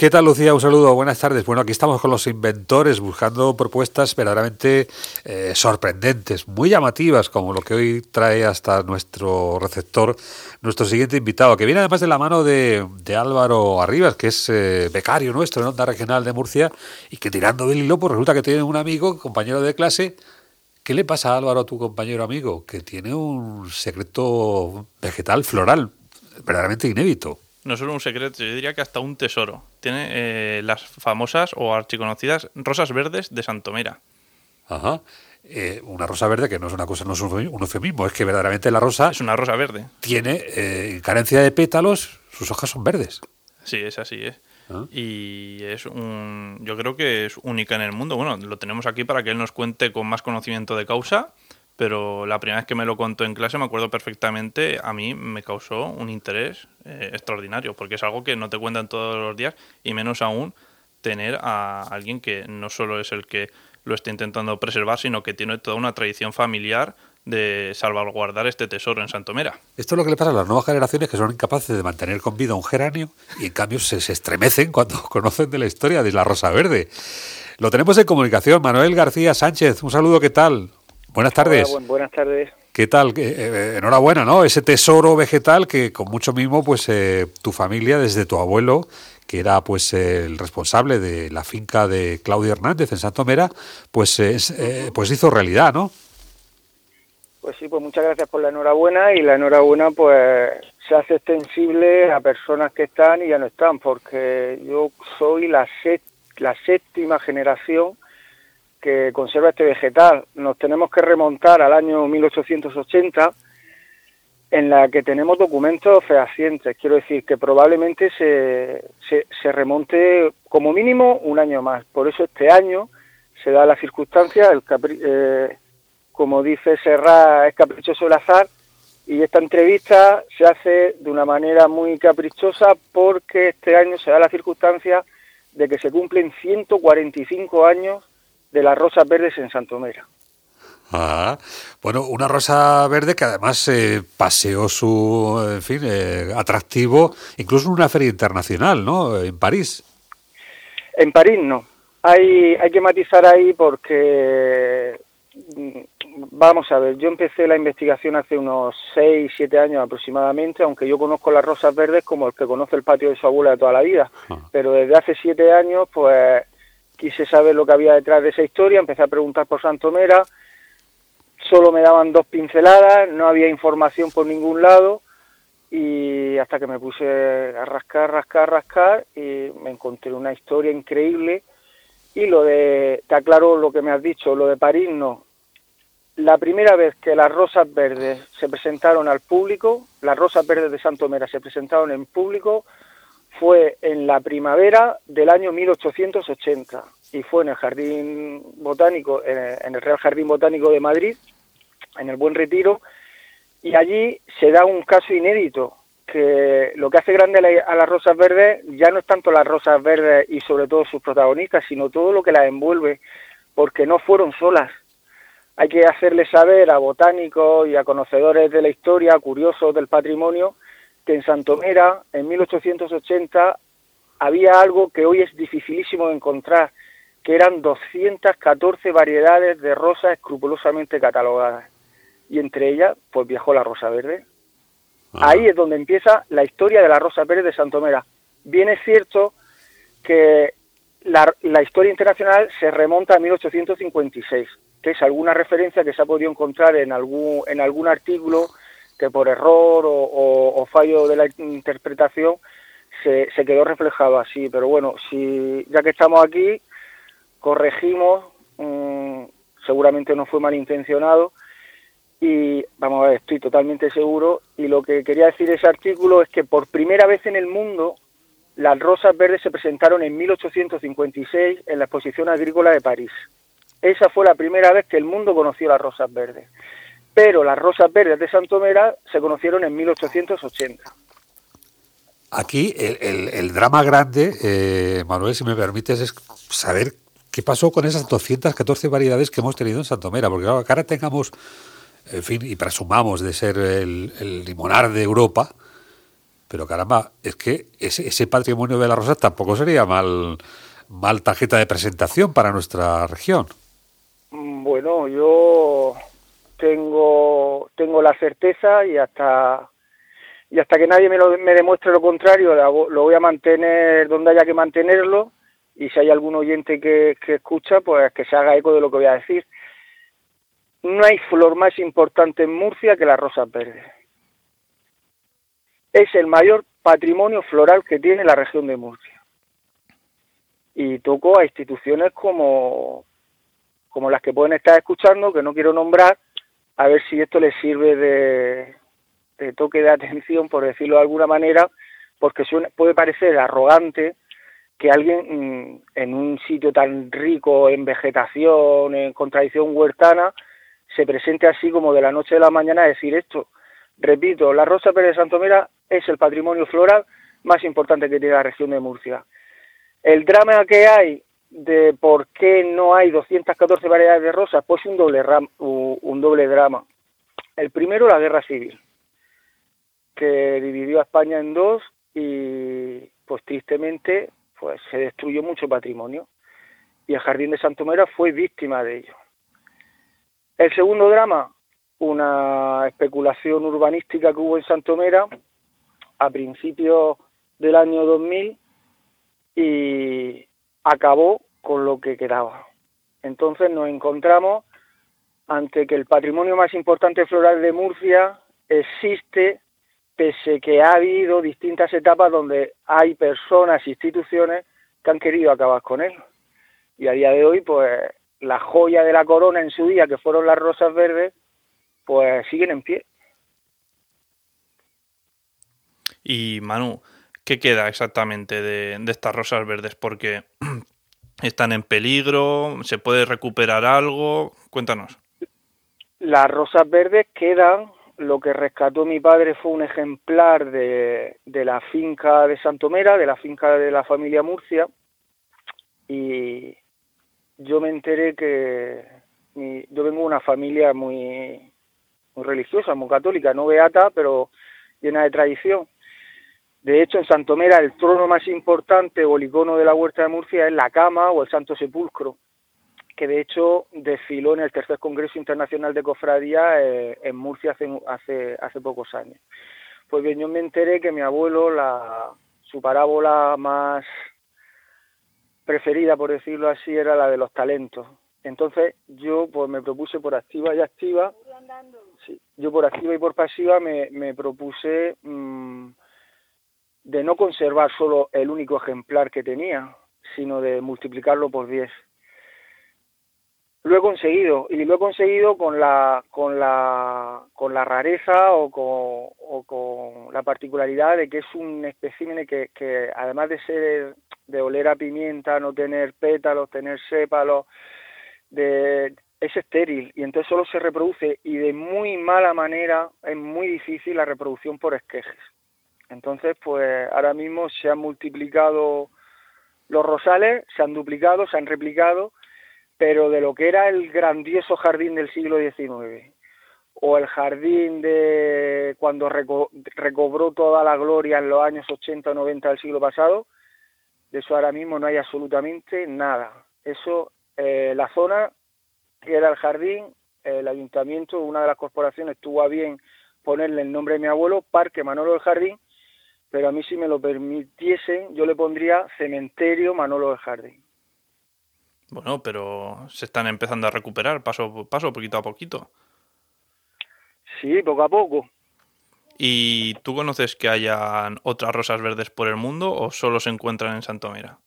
¿Qué tal, Lucía? Un saludo, buenas tardes. Bueno, aquí estamos con los inventores buscando propuestas verdaderamente eh, sorprendentes, muy llamativas, como lo que hoy trae hasta nuestro receptor, nuestro siguiente invitado, que viene además de la mano de, Álvaro Arribas, que es eh, becario nuestro en Onda Regional de Murcia, y que tirando del hilo, pues resulta que tiene un amigo, compañero de clase. ¿Qué le pasa, Álvaro, a tu compañero amigo? Que tiene un secreto vegetal floral verdaderamente inédito no solo un secreto, yo diría que hasta un tesoro. Tiene eh, las famosas o archiconocidas rosas verdes de Santomera. Ajá. Eh, una rosa verde que no es una cosa, no es un eufemismo, es que verdaderamente la rosa. Es una rosa verde. Tiene eh, carencia de pétalos, sus hojas son verdes. Sí, es así, ¿eh? Y es un. Yo creo que es única en el mundo. Bueno, lo tenemos aquí para que él nos cuente con más conocimiento de causa pero la primera vez que me lo contó en clase me acuerdo perfectamente, a mí me causó un interés eh, extraordinario, porque es algo que no te cuentan todos los días y menos aún tener a alguien que no solo es el que lo está intentando preservar, sino que tiene toda una tradición familiar de salvaguardar este tesoro en Santomera. Esto es lo que le pasa a las nuevas generaciones que son incapaces de mantener con vida un geranio y en cambio se, se estremecen cuando conocen de la historia de la rosa verde. Lo tenemos en comunicación. Manuel García Sánchez, un saludo, ¿qué tal? Buenas tardes. buenas tardes. ¿Qué tal? Eh, enhorabuena, ¿no? Ese tesoro vegetal que con mucho mismo, pues eh, tu familia, desde tu abuelo, que era pues el responsable de la finca de Claudio Hernández en Santomera, pues, eh, pues hizo realidad, ¿no? Pues sí, pues muchas gracias por la enhorabuena y la enhorabuena pues se hace extensible a personas que están y ya no están, porque yo soy la, la séptima generación que conserva este vegetal. Nos tenemos que remontar al año 1880, en la que tenemos documentos fehacientes. Quiero decir que probablemente se, se, remonte como mínimo un año más. Por eso este año se da la circunstancia, el eh, como dice Serra, es caprichoso el azar, y esta entrevista se hace de una manera muy caprichosa porque este año se da la circunstancia de que se cumplen 145 años de las rosas verdes en Santomera. Ah, bueno, una rosa verde que además eh, paseó su, en fin, eh, atractivo, incluso en una feria internacional, ¿no? En París. En París no. Hay, hay que matizar ahí porque, mm, vamos a ver, yo empecé la investigación hace unos 6, 7 años aproximadamente, aunque yo conozco las rosas verdes como el que conoce el patio de su abuela de toda la vida. Ah. Pero desde hace 7 años, pues quise saber lo que había detrás de esa historia, empecé a preguntar por Santomera, solo me daban dos pinceladas, no había información por ningún lado y hasta que me puse a rascar, rascar, rascar y me encontré una historia increíble y lo de, te aclaro lo que me has dicho, lo de París no. La primera vez que las rosas verdes se presentaron al público, las rosas verdes de Santomera se presentaron en público, fue en la primavera del año 1880 y fue en el Jardín Botánico, en el Real Jardín Botánico de Madrid, en el Buen Retiro, y allí se da un caso inédito, que lo que hace grande a las rosas verdes ya no es tanto las rosas verdes y sobre todo sus protagonistas, sino todo lo que las envuelve, porque no fueron solas. Hay que hacerle saber a botánicos y a conocedores de la historia, curiosos del patrimonio, que en Santomera, en 1880, había algo que hoy es dificilísimo de encontrar, que eran 214 variedades de rosas escrupulosamente catalogadas. Y entre ellas, pues viajó la rosa verde. Ah. Ahí es donde empieza la historia de la rosa verde de Santomera. Bien es cierto que la, la historia internacional se remonta a 1856, que es alguna referencia que se ha podido encontrar en algún, en algún artículo que por error o, fallo de la interpretación se, se, quedó reflejado así. Pero bueno, si ya que estamos aquí, corregimos, mm, seguramente no fue malintencionado y vamos a ver, estoy totalmente seguro. Y lo que quería decir ese artículo es que por primera vez en el mundo las rosas verdes se presentaron en 1856 en la exposición agrícola de París. Esa fue la primera vez que el mundo conoció las rosas verdes pero las rosas verdes de Santomera se conocieron en 1880. Aquí el, drama grande, eh, Manuel, si me permites, es saber qué pasó con esas 214 variedades que hemos tenido en Santomera, porque ahora tengamos, en fin, y presumamos de ser el, limonar de Europa, Pero caramba, es que ese, ese patrimonio de las rosas tampoco sería mal, mal tarjeta de presentación para nuestra región. Bueno, yo tengo tengo la certeza y hasta y hasta que nadie me, lo, me demuestre lo contrario lo voy a mantener donde haya que mantenerlo. Y si hay algún oyente que, escucha pues que se haga eco de lo que voy a decir. No hay flor más importante en Murcia que las rosas verdes es el mayor patrimonio floral que tiene la región de Murcia. Y toco a instituciones como como las que pueden estar escuchando que no quiero nombrar a ver si esto les sirve de, toque de atención, por decirlo de alguna manera, porque puede parecer arrogante que alguien mm, en un sitio tan rico en vegetación, en contradicción huertana, se presente así como de la noche a la mañana a decir esto. Repito, la Rosa Pérez de Santomera es el patrimonio floral más importante que tiene la región de Murcia. El drama que hay de por qué no hay 214 variedades de rosas, pues un doble, un doble drama. El primero, la guerra civil, que dividió a España en dos y, pues tristemente, pues se destruyó mucho patrimonio. Y el Jardín de Santomera fue víctima de ello. El segundo drama, una especulación urbanística que hubo en Santomera a principios del año 2000 y acabó con lo que quedaba. Entonces nos encontramos ante que el patrimonio más importante floral de Murcia existe pese que ha habido distintas etapas donde hay personas, instituciones que han querido acabar con él. Y a día de hoy, pues la joya de la corona en su día, que fueron las rosas verdes, pues siguen en pie. Y Manu, ¿qué queda exactamente de, estas rosas verdes? Porque están en peligro, ¿se puede recuperar algo? Cuéntanos. Las rosas verdes quedan, lo que rescató mi padre fue un ejemplar de, de la finca de Santomera, de la finca de la familia Murcia, y yo me enteré que yo vengo de una familia muy, muy religiosa, muy católica, no beata, pero llena de tradición. De hecho, en Santomera el trono más importante o el icono de la Huerta de Murcia es la cama o el Santo Sepulcro, que de hecho desfiló en el tercer Congreso Internacional de Cofradía eh, en Murcia hace, hace, hace pocos años. Pues bien, yo me enteré que mi abuelo, la, su parábola más preferida, por decirlo así, era la de los talentos. Entonces yo pues me propuse por activa y activa, sí, yo por activa y por pasiva me, me propuse mm, de no conservar solo el único ejemplar que tenía, sino de multiplicarlo por 10. Lo he conseguido y lo he conseguido con la con la con la rareza o con, o con la particularidad de que es un espécimen que, que además de ser de oler a pimienta, no tener pétalos, tener sépalos, de, es estéril y entonces solo se reproduce y de muy mala manera es muy difícil la reproducción por esquejes. Entonces, pues ahora mismo se han multiplicado los rosales, se han duplicado, se han replicado, pero de lo que era el grandioso jardín del siglo XIX o el jardín de cuando recobró toda la gloria en los años 80 o 90 del siglo pasado, de eso ahora mismo no hay absolutamente nada. Eso, eh, la zona que era el jardín, el ayuntamiento, una de las corporaciones tuvo a bien ponerle el nombre de mi abuelo, Parque Manolo del Jardín, pero a mí si me lo permitiesen, yo le pondría Cementerio Manolo del Jardín. Bueno, pero se están empezando a recuperar paso a paso, poquito a poquito. Sí, poco a poco. ¿Y tú conoces que hayan otras rosas verdes por el mundo o solo se encuentran en Santomera?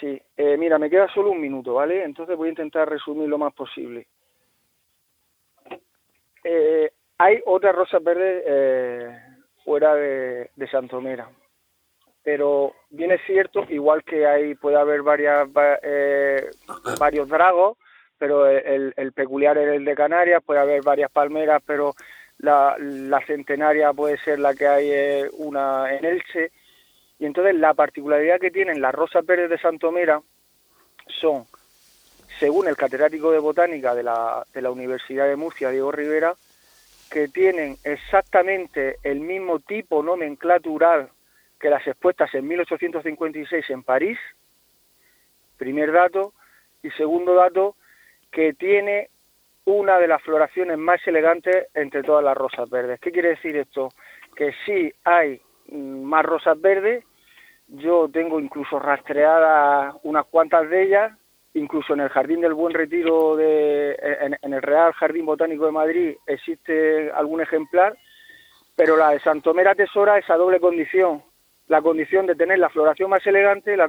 Sí, eh, mira, me queda solo un minuto, ¿vale? Entonces voy a intentar resumir lo más posible. Eh, hay otras rosas verdes eh, fuera de, de Santomera. Pero bien es cierto, igual que hay puede haber varias eh, varios dragos, pero el, el, peculiar es el de Canarias, puede haber varias palmeras, pero la, la centenaria puede ser la que hay eh, una en Elche. Y entonces la particularidad que tienen las rosas verdes de Santomera son, según el catedrático de botánica de la, de la Universidad de Murcia, Diego Rivera, que tienen exactamente el mismo tipo nomenclatural que las expuestas en 1856 en París, primer dato, y segundo dato, que tiene una de las floraciones más elegantes entre todas las rosas verdes. ¿Qué quiere decir esto? Que sí hay mm, más rosas verdes, yo tengo incluso rastreadas unas cuantas de ellas, incluso en el Jardín del Buen Retiro, de, en, el Real Jardín Botánico de Madrid existe algún ejemplar, pero la de Santomera Tesora es a doble condición, la condición de tener la floración más elegante, la,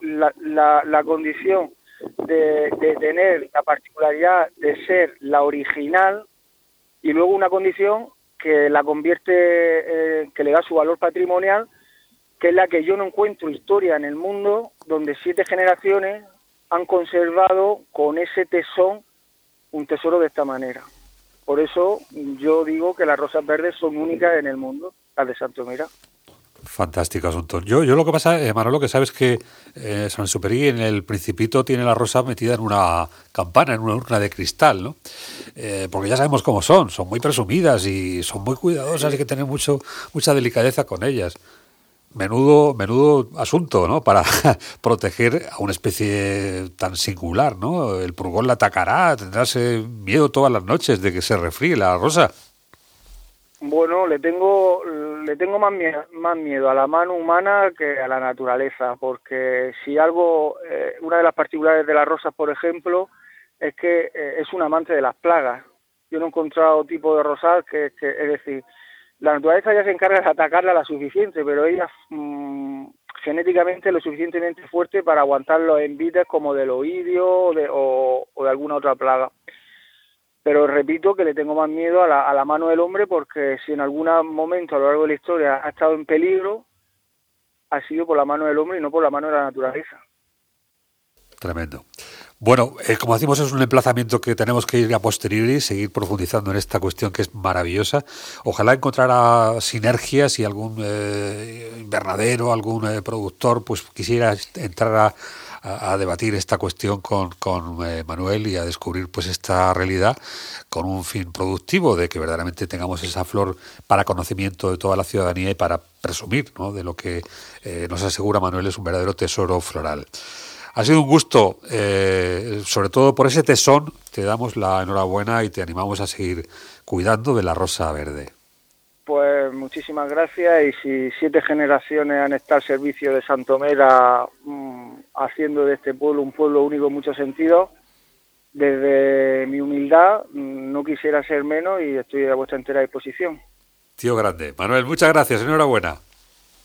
la, condición de, tener la particularidad de ser la original y luego una condición que la convierte, eh, que le da su valor patrimonial, que es la que yo no encuentro historia en el mundo donde siete generaciones han conservado con ese tesón un tesoro de esta manera. Por eso yo digo que las rosas verdes son únicas en el mundo, las de Santomira. Fantástico asunto. Yo, yo lo que pasa, eh, Manolo, que sabes que eh, San Superí en el Principito tiene la rosa metida en una campana, en una urna de cristal, ¿no? Eh, porque ya sabemos cómo son, son muy presumidas y son muy cuidadosas, hay que tener mucho, mucha delicadeza con ellas. Menudo, menudo asunto, ¿no? Para proteger a una especie tan singular, ¿no? El purgón la atacará, tendrás miedo todas las noches de que se refríe la rosa. Bueno, le tengo, le tengo más miedo, más miedo a la mano humana que a la naturaleza, porque si algo, eh, una de las particularidades de las rosas, por ejemplo, es que eh, es un amante de las plagas. Yo no he encontrado tipo de rosas que, es decir, la naturaleza ya se encarga de atacarla la suficiente, pero ella mm, genéticamente lo suficientemente fuerte para aguantar los envites como del oidio o de, o de alguna otra plaga pero repito que le tengo más miedo a la, a la mano del hombre porque si en algún momento a lo largo de la historia ha estado en peligro, ha sido por la mano del hombre y no por la mano de la naturaleza. Tremendo. Bueno, eh, como decimos, es un emplazamiento que tenemos que ir a posteriori y seguir profundizando en esta cuestión que es maravillosa. Ojalá encontrara sinergias y algún eh, invernadero, algún eh, productor, pues quisiera entrar a a, debatir esta cuestión con, con eh, Manuel y a descubrir pues esta realidad con un fin productivo de que verdaderamente tengamos esa flor para conocimiento de toda la ciudadanía y para presumir ¿no? de lo que nos asegura Manuel es un verdadero tesoro floral. Ha sido un gusto, eh, sobre todo por ese tesón, te damos la enhorabuena y te animamos a seguir cuidando de la rosa verde. Pues muchísimas gracias y si siete generaciones han estado al servicio de Santomera mm, haciendo de este pueblo un pueblo único en muchos sentidos, desde mi humildad mm, no quisiera ser menos y estoy a vuestra entera disposición. Tío grande. Manuel, muchas gracias. Enhorabuena.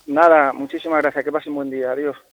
Nada, muchísimas gracias. Que pasen buen día. Adiós.